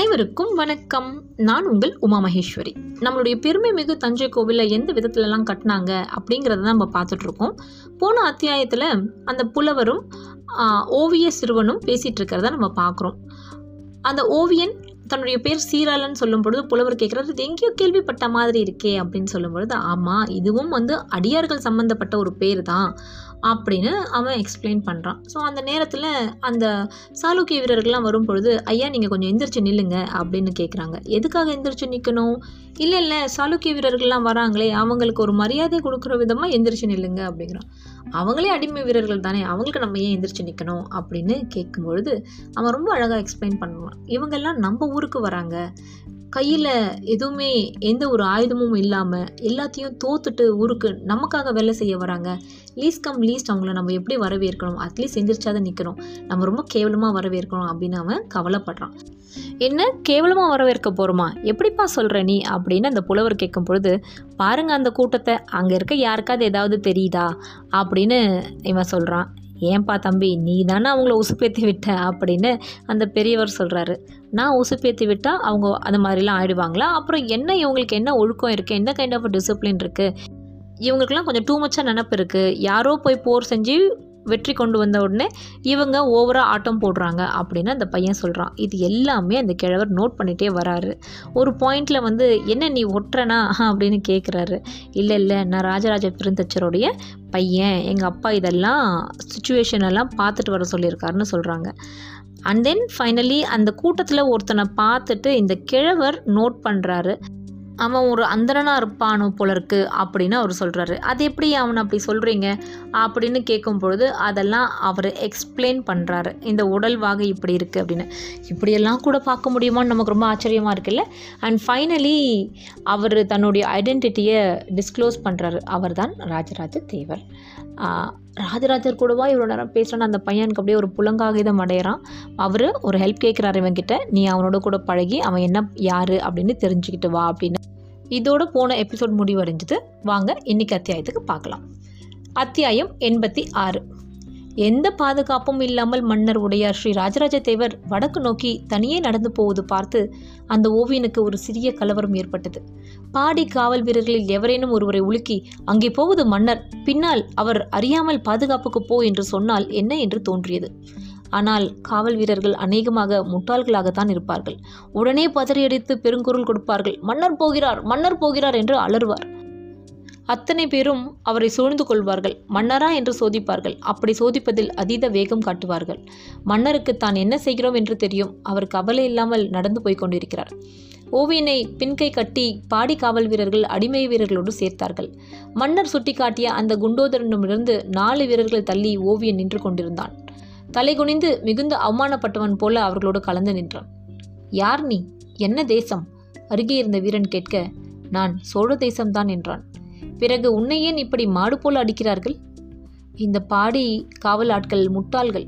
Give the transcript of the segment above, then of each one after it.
அனைவருக்கும் வணக்கம். நான் உங்கள் உமா மகேஸ்வரி. நம்மளுடைய பெருமை மிகு தஞ்சை கோவிலில் எந்த விதத்துலலாம் கட்டினாங்க அப்படிங்கிறத நம்ம பார்த்துட்ருக்கோம். போன அத்தியாயத்தில் அந்த புலவரும் ஓவிய சிறுவனும் பேசிகிட்டு இருக்கிறத நம்ம பார்க்குறோம். அந்த ஓவியன் தன்னுடைய பேர் சீராளன் சொல்லும் பொழுது புலவர் கேட்குறாரு இது எங்கேயோ கேள்விப்பட்ட மாதிரி இருக்கே அப்படின்னு சொல்லும் பொழுது ஆமாம் இதுவும் வந்து அடியார்கள் சம்மந்தப்பட்ட ஒரு பேர் தான் அப்படின்னு அவன் எக்ஸ்பிளைன் பண்ணுறான் ஸோ அந்த நேரத்தில் அந்த சாளுக்கிய வீரர்கள்லாம் வரும் பொழுது ஐயா நீங்கள் கொஞ்சம் எந்திரிச்சு நில்லுங்க அப்படின்னு கேட்குறாங்க. எதுக்காக எந்திரிச்சு நிற்கணும் இல்லை இல்லை சாளுக்கிய வீரர்கள்லாம் வராங்களே அவங்களுக்கு ஒரு மரியாதை கொடுக்குற விதமாக எந்திரிச்சு நில்லுங்க அப்படிங்கிறான். அவங்களே அடிமை வீரர்கள் தானே அவங்களுக்கு நம்ம ஏன் எந்திரிச்சு நிற்கணும் அப்படின்னு கேட்கும்பொழுது அவன் ரொம்ப அழகாக எக்ஸ்பிளைன் பண்ணுவான். இவங்கெல்லாம் நம்ம ஊருக்கு வராங்க. கையில் எதுவுமே எந்த ஒரு ஆயுதமும் இல்லாமல் எல்லாத்தையும் தோத்துட்டு ஊருக்கு நமக்காக வேலை செய்ய வராங்க. லீஸ்ட் கம் லீஸ்ட் அவங்கள நம்ம எப்படி வரவேற்கணும்? அட்லீஸ்ட் எந்திரிச்சாதான் நிற்கணும் நம்ம ரொம்ப கேவலமாக வரவேற்கணும் அப்படின்னு அவன் கவலைப்படுறான். என்ன? கேவலமாக வரவேற்க போகிறோமா எப்படிப்பா சொல்கிற நீ? அப்படின்னு அந்த புலவர் கேட்கும் பொழுது பாருங்கள் அந்த கூட்டத்தை அங்கே இருக்க யாருக்காவது ஏதாவது தெரியுதா? அப்படின்னு இவன் சொல்கிறான் ஏன்பா தம்பி நீ தானே அவங்கள உசுப்பேற்றி விட்ட? அப்படின்னு அந்த பெரியவர் சொல்கிறாரு நான் உசுப்பேற்றி விட்டால் அவங்க அந்த மாதிரிலாம் ஆயிடுவாங்களா? அப்புறம் என்ன இவங்களுக்கு என்ன ஒழுக்கம் இருக்குது என்ன கைண்ட் ஆஃப் டிசிப்ளின் இருக்குது இவங்களுக்குலாம் கொஞ்சம் டூ மச்சாக நினப்பு இருக்குது யாரோ போய் போர் செஞ்சு வெற்றி கொண்டு வந்த உடனே இவங்க ஓவராக ஆட்டம் போடுறாங்க அப்படின்னு அந்த பையன் சொல்கிறான் இது எல்லாமே அந்த கிழவர் நோட் பண்ணிகிட்டே வராரு. ஒரு பாயிண்டில் வந்து என்ன நீ ஒட்டுறனா அப்படின்னு கேட்குறாரு இல்லை இல்லை நான் ராஜராஜ பெருந்தச்சருடைய பையன். எங்கள் அப்பா இதெல்லாம் சுச்சுவேஷன் எல்லாம் பார்த்துட்டு வர சொல்லியிருக்காருன்னு சொல்கிறாங்க அண்ட் தென் ஃபைனலி அந்த கூட்டத்தில் ஒருத்தனை பார்த்துட்டு இந்த கிழவர் நோட் பண்ணுறாரு அவன் ஒரு அந்தரனா இருப்பானோ போல இருக்கு அப்படின்னு அவர் சொல்கிறாரு அது எப்படி அவனை அப்படி சொல்கிறீங்க அப்படின்னு கேட்கும் பொழுது அதெல்லாம் அவர் எக்ஸ்பிளைன் பண்ணுறாரு இந்த உடல் வாகை இப்படி இருக்குது அப்படின்னு. இப்படியெல்லாம் கூட பார்க்க முடியுமான்னு நமக்கு ரொம்ப ஆச்சரியமாக இருக்குல்ல? அண்ட் ஃபைனலி அவர் தன்னுடைய ஐடென்டிட்டியை டிஸ்க்ளோஸ் பண்ணுறாரு அவர் தான் ராஜராஜ தேவர். ராஜராஜர் கூடவா இவ்வளோ நேரம் பேசுகிறான்னு அந்த பையனுக்கு அப்படியே ஒரு புலங்காகிதம் அடையிறான். அவர் ஒரு ஹெல்ப் கேட்குறாரு இவன்கிட்ட. நீ அவனோட கூட பழகி அவன் என்ன யார் அப்படின்னு தெரிஞ்சுக்கிட்டு வா அப்படின்னு. இதோட போன எபிசோட் முடிவடைஞ்சது. வாங்க இன்னைக்கு அத்தியாயத்துக்கு பார்க்கலாம். அத்தியாயம் எண்பத்தி ஆறு. எந்த பாதுகாப்பும் இல்லாமல் மன்னர் உடையார் ஸ்ரீ ராஜராஜ தேவர் வடக்கு நோக்கி தனியே நடந்து போவது பார்த்து அந்த ஓவியனுக்கு ஒரு சிறிய கலவரம் ஏற்பட்டது. பாடி காவல் வீரர்களில் எவரேனும் ஒருவரை உலுக்கி அங்கே போவது மன்னர் பின்னால் அவர் அறியாமல் பாதுகாப்புக்கு போ என்று சொன்னால் என்ன என்று தோன்றியது. ஆனால் காவல் வீரர்கள் அநேகமாக முட்டாள்களாகத்தான் இருப்பார்கள். உடனே பதறியடித்து பெருங்குரல் கொடுப்பார்கள் மன்னர் போகிறார் மன்னர் போகிறார் என்று அலறுவார். அத்தனை பேரும் அவரை சூழ்ந்து கொள்வார்கள். மன்னரா என்று சோதிப்பார்கள். அப்படி சோதிப்பதில் அதீத வேகம் காட்டுவார்கள். மன்னருக்கு தான் என்ன செய்கிறோம் என்று தெரியும். அவர் கவலை இல்லாமல் நடந்து போய் கொண்டிருக்கிறார். ஓவியனை பின்கை கட்டி பாடி காவல் வீரர்கள் அடிமை வீரர்களோடு சேர்த்தார்கள். மன்னர் சுட்டிக்காட்டிய அந்த குண்டோதரனிடமிருந்து நாலு வீரர்கள் தள்ளி ஓவியன் நின்று கொண்டிருந்தான். தலைகுனிந்து மிகுந்த அவமானப்பட்டவன் போல அவர்களோடு கலந்து நின்றான். யார் நீ? என்ன தேசம்? அருகே இருந்த வீரன் கேட்க நான் சோழ தேசம்தான் என்றான். பிறகு உன்னை ஏன் இப்படி மாடு போல் அடிக்கிறார்கள்? இந்த பாடி காவல் ஆட்கள் முட்டாள்கள்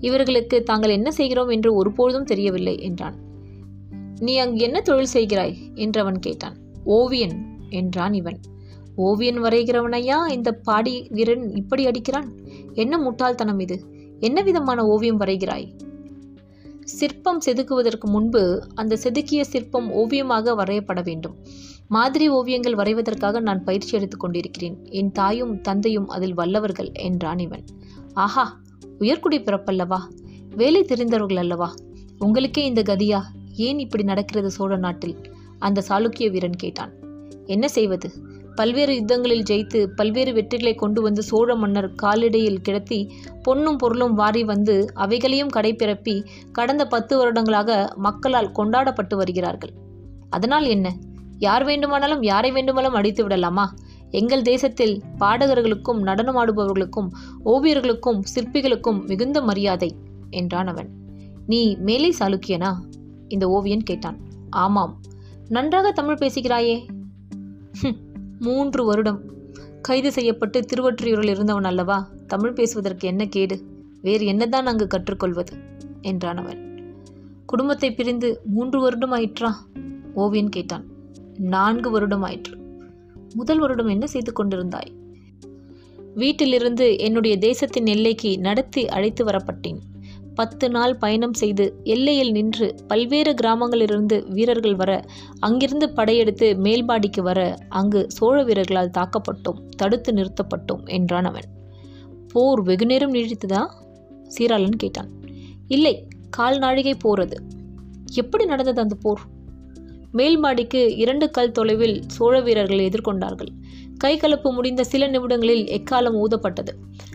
இவர்களுக்கு தாங்கள் என்ன செய்கிறோம் என்று ஒருபொழுதும் தெரியவில்லை என்றான். நீ அங்கு என்ன தொழில் செய்கிறாய்? என்று அவன் கேட்டான். ஓவியன் என்றான் இவன். ஓவியன் வரைகிறவனையா? இந்த பாடி வீரன் இப்படி அடிக்கிறான்? என்ன முட்டாள்தனம் இது? என்ன விதமான ஓவியம் வரைகிறாய்? சிற்பம் செதுக்குவதற்கு முன்பு அந்த செதுக்கிய சிற்பம் ஓவியமாக வரையப்பட வேண்டும். மாதிரி ஓவியங்கள் வரைவதற்காக நான் பயிற்சி எடுத்துக் கொண்டிருக்கிறேன். என் தாயும் தந்தையும் அதில் வல்லவர்கள் என்றான் இவன். ஆஹா உயர்குடி பிறப்பல்லவா? வேலை தெரிந்தவர்கள் அல்லவா? உங்களுக்கே இந்த கதியா? ஏன் இப்படி நடக்கிறது சோழ நாட்டில்? அந்த சாளுக்கிய வீரன் கேட்டான். என்ன செய்வது? பல்வேறு யுத்தங்களில் ஜெயித்து பல்வேறு வெற்றிகளை கொண்டு வந்து சோழ மன்னர் காலிடையில் கிடத்தி பொன்னும் பொருளும் வாரி வந்து அவைகளையும் கடைபிறப்பி கடந்த பத்து வருடங்களாக மக்களால் கொண்டாடப்பட்டு வருகிறார்கள். அதனால் என்ன? யார் வேண்டுமானாலும் யாரை வேண்டுமானாலும் அடித்து விடலாமா? எங்கள் தேசத்தில் பாடகர்களுக்கும் நடனமாடுபவர்களுக்கும் ஓவியர்களுக்கும் சிற்பிகளுக்கும் மிகுந்த மரியாதை என்றான் அவன். நீ மேலே சாளுக்கியனா? இந்த ஓவியன் கேட்டான். ஆமாம். நன்றாக தமிழ் பேசுகிறாயே. மூன்று வருடம். கைது செய்யப்பட்டு திருவொற்றியூரில் இருந்தவன் அல்லவா? தமிழ் பேசுவதற்கு என்ன கேடு? வேறு என்னதான் அங்கு கற்றுக்கொள்வது? என்றான் அவன். குடும்பத்தை பிரிந்து மூன்று வருடம் ஆயிற்றா? ஓவியன் கேட்டான். நான்கு வருடம் ஆயிற்று. முதல் வருடம் என்ன செய்து கொண்டிருந்தாய்? வீட்டிலிருந்து என்னுடைய தேசத்தின் எல்லைக்கு நடத்தி அழைத்து வரப்பட்டேன். பத்து நாள் பயணம் செய்து எல்லையில் நின்று பல்வேறு கிராமங்களிலிருந்து வீரர்கள் வர அங்கிருந்து படையெடுத்து மேல்பாடிக்கு வர அங்கு சோழ வீரர்களால் தாக்கப்பட்டோம் தடுத்து நிறுத்தப்பட்டோம் என்றான் அவன். போர் வெகுநேரம் நீடித்ததா? சீராளன் கேட்டான். இல்லை கால் நாழிகை போறது எப்படி நடந்தது அந்த போர்? மேல்மாடிக்கு இரண்டு கல் தொலைவில் சோழ வீரர்கள் எதிர்கொண்டார்கள். கைகலப்பு முடிந்த சில நிமிடங்களில் எக்காலம் ஊதப்பட்டது.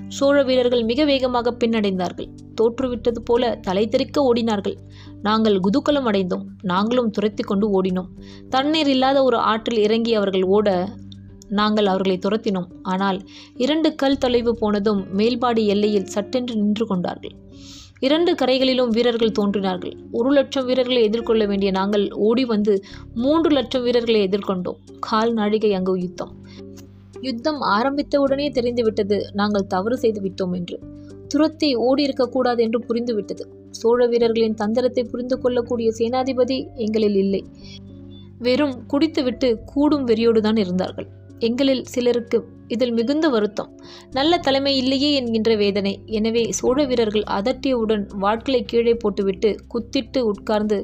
சோழ வீரர்கள் மிக வேகமாக பின்னடைந்தார்கள். தோற்றுவிட்டது போல தலை தெறிக்க ஓடினார்கள். நாங்கள் குதூகலம் அடைந்தோம். நாங்களும் துரத்தி கொண்டு ஓடினோம். தண்ணீர் இல்லாத ஒரு ஆற்றில் இறங்கி அவர்கள் ஓட நாங்கள் அவர்களை துரத்தினோம். ஆனால் இரண்டு கல் தொலைவு போனதும் மேல்பாடி எல்லையில் சட்டென்று நின்று கொண்டார்கள். இரண்டு கரைகளிலும் வீரர்கள் தோன்றினார்கள். ஒரு லட்சம் வீரர்களை எதிர்கொள்ள வேண்டிய நாங்கள் ஓடி வந்து மூன்று லட்சம் வீரர்களை எதிர்கொண்டோம். கால் நாழிகை அங்கு யுத்தம் யுத்தம் ஆரம்பித்தவுடனே தெரிந்துவிட்டது. நாங்கள் தவறு செய்து விட்டோம் என்று. துரத்தி ஓடி இருக்கக்கூடாது என்று புரிந்துவிட்டது. சோழ வீரர்களின் தந்திரத்தை புரிந்து கொள்ளக்கூடிய சேனாதிபதி எங்களில் இல்லை. வெறும் குடித்துவிட்டு கூடும் வெறியோடுதான் இருந்தார்கள். எங்களில் சிலருக்கு இதில் மிகுந்த வருத்தம். நல்ல தலைமை இல்லையே என்கின்ற வேதனை. எனவே சோழ வீரர்கள் அதட்டியவுடன் வாட்களை கீழே போட்டுவிட்டு குத்திட்டு உட்கார்ந்து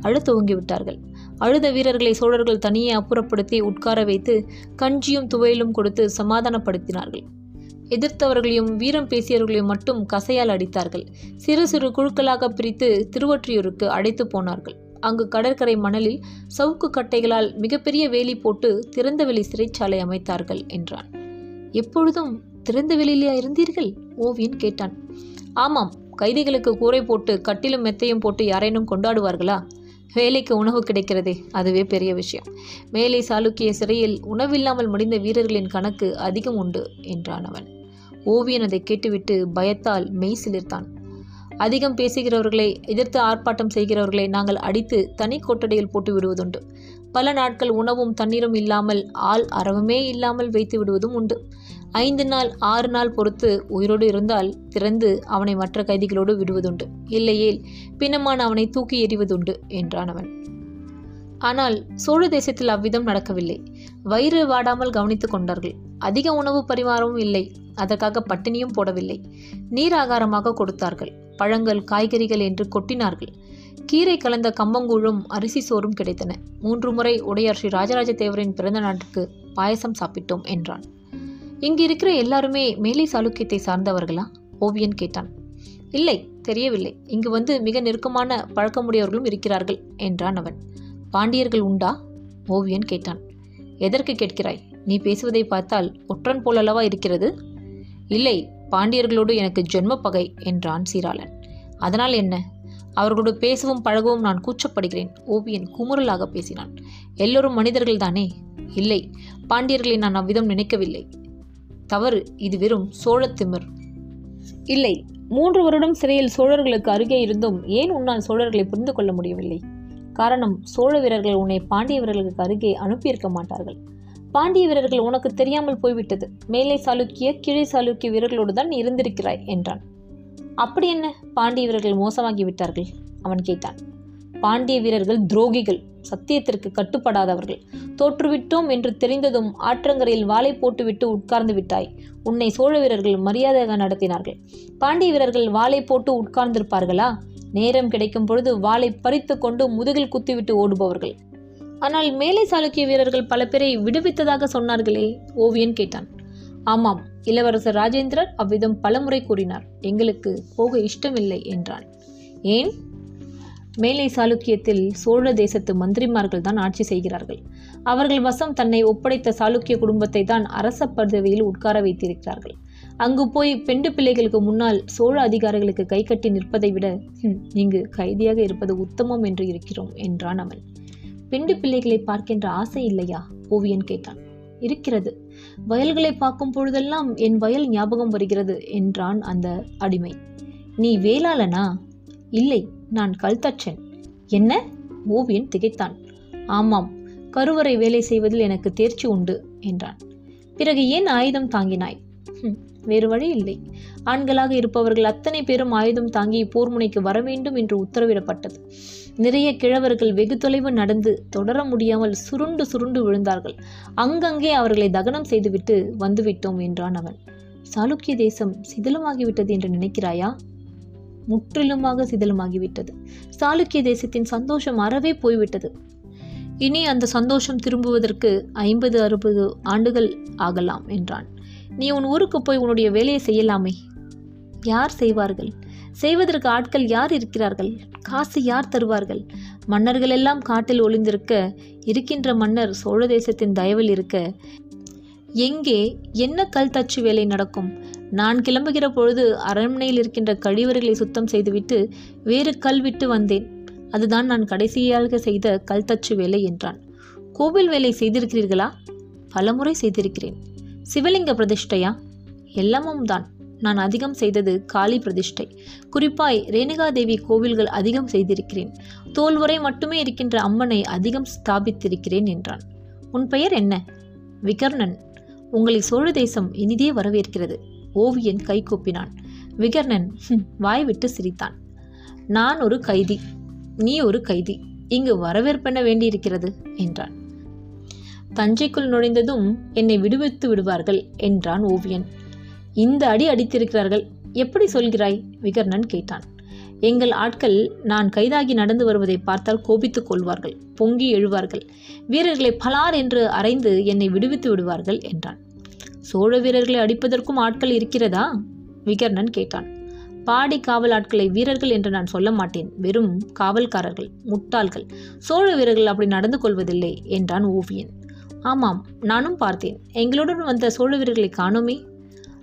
அழு துவங்கிவிட்டார்கள் அழுத வீரர்களை சோழர்கள் தனியே அப்புறப்படுத்தி உட்கார வைத்து கஞ்சியும் துவையலும் கொடுத்து சமாதானப்படுத்தினார்கள். எதிர்த்தவர்களையும் வீரம் பேசியவர்களையும் மட்டும் கசையால் அடித்தார்கள். சிறு சிறு குழுக்களாக பிரித்து திருவொற்றியூருக்கு அடைத்து போனார்கள். அங்கு கடற்கரை மணலில் சவுக்கு கட்டைகளால் மிகப்பெரிய வேலி போட்டு திறந்தவெளி சிறைச்சாலை அமைத்தார்கள் என்றான். எப்பொழுதும் திறந்தவெளியிலே இருந்தீர்கள்? ஓவியன் கேட்டான். ஆமாம் கைதிகளுக்கு கூரை போட்டு கட்டிலும் மெத்தையும் போட்டு யாரேனும் கொண்டாடுவார்களா? வேலைக்கு உணவு கிடைக்கிறதே அதுவே பெரிய விஷயம். மேலே சாளுக்கிய சிறையில் உணவில்லாமல் முடிந்த வீரர்களின் கணக்கு அதிகம் உண்டு என்றான் அவன். ஓவியன் அதை கேட்டுவிட்டு பயத்தால் மெய் சிலிர்த்தான். அதிகம் பேசுகிறவர்களை எதிர்த்து ஆர்ப்பாட்டம் செய்கிறவர்களை நாங்கள் அடித்து தனி கொட்டடையில் போட்டு விடுவதுண்டு. பல நாட்கள் உணவும் தண்ணீரும் இல்லாமல் ஆள் அறவுமே இல்லாமல் வைத்து விடுவதும் உண்டு. ஐந்து நாள் ஆறு நாள் பொறுத்து உயிரோடு இருந்தால் திறந்து அவனை மற்ற கைதிகளோடு விடுவதுண்டு. இல்லையேல் பின்னமான அவனை தூக்கி எறிவதுண்டு என்றான் அவன் ஆனால் சோழ தேசத்தில் அவ்விதம் நடக்கவில்லை. வயிறு வாடாமல் கவனித்துக் கொண்டார்கள். அதிக உணவு பரிமாறவும் இல்லை. அதற்காக பட்டினியும் போடவில்லை. நீர் ஆகாரமாக கொடுத்தார்கள். பழங்கள் காய்கறிகள் என்று கொட்டினார்கள். கீரை கலந்த கம்பங்கூழும் அரிசி சோறும் கிடைத்தன. மூன்று முறை உடையார் ஸ்ரீ ராஜராஜ தேவரின் பிறந்த நாட்டுக்கு பாயசம் சாப்பிட்டோம் என்றான். இங்கு இருக்கிற எல்லாருமே மேலை சாளுக்கியத்தை சார்ந்தவர்களா? ஓவியன் கேட்டான். இல்லை தெரியவில்லை. இங்கு வந்து மிக நெருக்கமான பழக்கமுடையவர்களும் இருக்கிறார்கள் என்றான் அவன். பாண்டியர்கள் உண்டா? ஓவியன் கேட்டான். எதற்கு கேட்கிறாய்? நீ பேசுவதை பார்த்தால் ஒற்றன் போலல்லவா இருக்கிறது? இல்லை பாண்டியர்களோடு எனக்கு ஜென்ம பகை என்றான் சீராளன். அதனால் என்ன? அவர்களோடு பேசவும் பழகவும் நான் கூச்சப்படுகிறேன் ஓவியன் குமுறலாக பேசினான். எல்லோரும் மனிதர்கள் தானே? இல்லை பாண்டியர்களை நான் அவ்விதம் நினைக்கவில்லை. தவறு இது வெறும் சோழத்திமிர் இல்லை மூன்று வருடம் சிறையில் சோழர்களுக்கு அருகே இருந்தும் ஏன் உன்னால் சோழர்களை புரிந்து கொள்ள முடியவில்லை? காரணம் சோழ வீரர்கள் உன்னை பாண்டிய வீரர்களுக்கு அருகே அனுப்பியிருக்க மாட்டார்கள். பாண்டிய வீரர்கள் உனக்கு தெரியாமல் போய்விட்டது. மேலே சாளுக்கிய கீழே சாளுக்கிய வீரர்களோடு தான் இருந்திருக்கிறாய் என்றான். அப்படி என்ன? பாண்டிய வீரர்கள் மோசமாகி விட்டார்கள் அவன் கேட்டான். பாண்டிய வீரர்கள் துரோகிகள் சத்தியத்திற்கு கட்டுப்படாதவர்கள். தோற்றுவிட்டோம் என்று தெரிந்ததும் ஆற்றங்கரையில் வாளை போட்டுவிட்டு உட்கார்ந்து விட்டாய். உன்னை சோழ வீரர்கள் மரியாதையாக நடத்தினார்கள். பாண்டிய வீரர்கள் வாளை போட்டு உட்கார்ந்திருப்பார்களா? நேரம் கிடைக்கும் பொழுது வாளை பறித்து கொண்டு முதுகில் குத்திவிட்டு ஓடுபவர்கள். ஆனால் மேலை சாளுக்கிய வீரர்கள் பல பேரை விடுவித்ததாக சொன்னார்களே ஓவியன் கேட்டான். ஆமாம் இளவரசர் ராஜேந்திரர் அவ்விதம் பலமுறை கூறினார். எங்களுக்கு போக இஷ்டமில்லை என்றான். ஏன்? மேலை சாளுக்கியத்தில் சோழ தேசத்து மந்திரிமார்கள் தான் ஆட்சி செய்கிறார்கள். அவர்கள் வசம் தன்னை ஒப்படைத்த சாளுக்கிய குடும்பத்தை தான் அரச பதவியில் உட்கார வைத்திருக்கிறார்கள். அங்கு போய் பெண்டு பிள்ளைகளுக்கு முன்னால் சோழ அதிகாரிகளுக்கு கை கட்டி நிற்பதை விட இங்கு கைதியாக இருப்பது உத்தமம் என்று இருக்கிறோம் என்றான் அவன். பெண்டு பிள்ளைகளை பார்க்கின்ற ஆசை இல்லையா? ஓவியன் கேட்டான். இருக்கிறது. வயல்களை பார்க்கும் பொழுதெல்லாம் என் வயல் ஞாபகம் வருகிறது என்றான் அந்த அடிமை. நீ வேளாளனா? இல்லை நான் கல்தச்சன். என்ன? ஓவியன் திகைத்தான். ஆமாம் கருவறை வேலை செய்வதில் எனக்கு தேர்ச்சி உண்டு என்றான். பிறகு ஏன் ஆயுதம் தாங்கினாய்? வேறு வழி இல்லை. ஆண்களாக இருப்பவர்கள் அத்தனை பேரும் ஆயுதம் தாங்கி போர்முனைக்கு வர வேண்டும் என்று உத்தரவிடப்பட்டது. நிறைய கிழவர்கள் வெகு தொலைவு நடந்து தொடர முடியாமல் சுருண்டு சுருண்டு விழுந்தார்கள். அங்கங்கே அவர்களை தகனம் செய்துவிட்டு வந்துவிட்டோம் என்றான் அவன். சாளுக்கிய தேசம் சிதிலமாகிவிட்டது என்று நினைக்கிறாயா? முற்றிலுமாக சிதிலமாகிவிட்டது. சாளுக்கிய தேசத்தின் சந்தோஷம் அறவே போய்விட்டது. இனி அந்த சந்தோஷம் திரும்புவதற்கு ஐம்பது அறுபது ஆண்டுகள் ஆகலாம் என்றான். நீ உன் ஊருக்கு போய் உன்னுடைய வேலையை செய்யலாமே. யார் செய்வார்கள்? செய்வதற்கு ஆட்கள் யார் இருக்கிறார்கள்? காசு யார் தருவார்கள்? மன்னர்கள் எல்லாம் காட்டில் ஒளிந்திருக்க இருக்கின்ற மன்னர் சோழ தேசத்தின் தயவில் இருக்க எங்கே என்ன கல் தச்சு வேலை நடக்கும்? நான் கிளம்புகிற பொழுது அரண்மனையில் இருக்கின்ற கழிவறைகளை சுத்தம் செய்துவிட்டு வேறு கல் விட்டு வந்தேன். அதுதான் நான் கடைசியாக செய்த கல் தச்சு வேலை என்றான். கோவில் வேலை செய்திருக்கிறீர்களா? பலமுறை செய்திருக்கிறேன். சிவலிங்க பிரதிஷ்டையா? எல்லாமும் தான் நான் அதிகம் செய்தது காளி பிரதிஷ்டை. குறிப்பாய் ரேணுகாதேவி கோவில்கள் அதிகம் செய்திருக்கிறேன். தோல்வரை மட்டுமே இருக்கின்ற அம்மனை அதிகம் ஸ்தாபித்திருக்கிறேன் என்றான். உன் பெயர் என்ன? விகர்ணன். உங்களை சோழ தேசம் இனிதே வரவேற்கிறது. ஓவியன் கை கூப்பினான். விகர்ணன் வாய் விட்டு சிரித்தான். நான் ஒரு கைதி. நீ ஒரு கைதி. இங்கு வரவேற்பென வேண்டியிருக்கிறது என்றான். தஞ்சைக்குள் நுழைந்ததும் என்னை விடுவித்து விடுவார்கள் என்றான் ஓவியன். இந்த அடி அடித்திருக்கிறார்கள் எப்படி சொல்கிறாய்? விகர்ணன் கேட்டான். எங்கள் ஆட்கள் நான் கைதாகி நடந்து வருவதை பார்த்தால் கோபித்துக் கொள்வார்கள் பொங்கி எழுவார்கள். வீரர்களை பலார் என்று அரைந்து என்னை விடுவித்து விடுவார்கள் என்றான். சோழ வீரர்களை அடிப்பதற்கும் ஆட்கள் இருக்கிறதா? விகர்ணன் கேட்டான். பாடி காவல் ஆட்களை வீரர்கள் என்று நான் சொல்ல மாட்டேன் வெறும் காவல்காரர்கள் முட்டாள்கள். சோழ வீரர்கள் அப்படி நடந்து கொள்வதில்லை என்றான் ஓவியன். ஆமாம் நானும் பார்த்தேன். எங்களுடன் வந்த சோழ வீரர்களை காணோமே.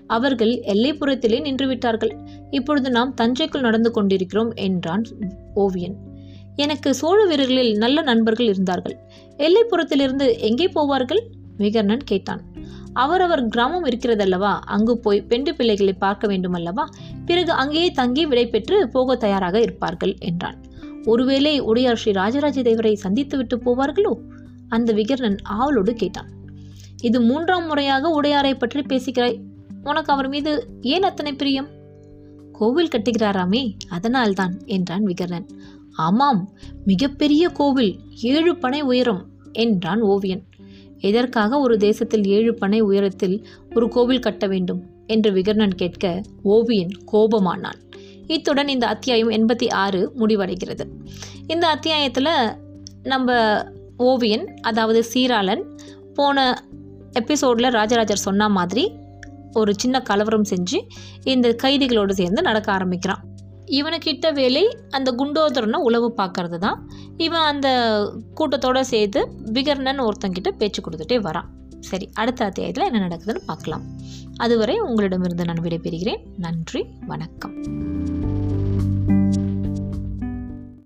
அவர்கள் எல்லைப்புறத்திலே நின்று விட்டார்கள் இப்பொழுது நாம் தஞ்சைக்குள் நடந்து கொண்டிருக்கிறோம் என்றான் ஓவியன். எனக்கு சோழ வீரர்களில் நல்ல நண்பர்கள் இருந்தார்கள். எல்லைப்புறத்திலிருந்து எங்கே போவார்கள்? விகர்ணன் கேட்டான். அவரவர் கிராமம் இருக்கிறதல்லவா? அங்கு போய் பெண்டு பிள்ளைகளை பார்க்க வேண்டும் அல்லவா பிறகு அங்கேயே தங்கி விடை பெற்று போக தயாராக இருப்பார்கள் என்றான். ஒருவேளை உடையார் ஸ்ரீ ராஜராஜ தேவரை சந்தித்துவிட்டு போவார்களோ? அந்த விகர்ணன் ஆவலோடு கேட்டான் இது மூன்றாம் முறையாக உடையாரை பற்றி பேசுகிறாய். உனக்கு அவர் மீது ஏன் அத்தனை பிரியம்? கோவில் கட்டுகிறாராமே அதனால்தான் என்றான் விகர்ணன். ஆமாம் மிகப்பெரிய கோவில் ஏழு பனை உயரம் என்றான் ஓவியன். எதற்காக ஒரு தேசத்தில் ஏழு பனை உயரத்தில் ஒரு கோவில் கட்ட வேண்டும்? என்று விகர்ணன் கேட்க ஓவியன் கோபமானான். இத்துடன் இந்த அத்தியாயம் எண்பத்தி ஆறு முடிவடைகிறது. இந்த அத்தியாயத்தில் நம்ம ஓவியன் அதாவது சீராளன் போன எபிசோடில் ராஜராஜர் சொன்ன மாதிரி ஒரு சின்ன கலவரம் செஞ்சு இந்த கைதிகளோடு சேர்ந்து நடக்க ஆரம்பிக்கிறான். இவனுக்கிட்ட வேலை அந்த குண்டோதரனை உளவு பார்க்கறது தான் இவன் அந்த கூட்டத்தோடு சேர்த்து விகர்ணன் ஒருத்தங்கிட்ட பேச்சு கொடுத்துட்டே வரான். சரி அடுத்த அத்தியாயத்தில் என்ன நடக்குதுன்னு பார்க்கலாம். அதுவரை உங்களிடமிருந்து நான் விடைபெறுகிறேன். நன்றி வணக்கம்.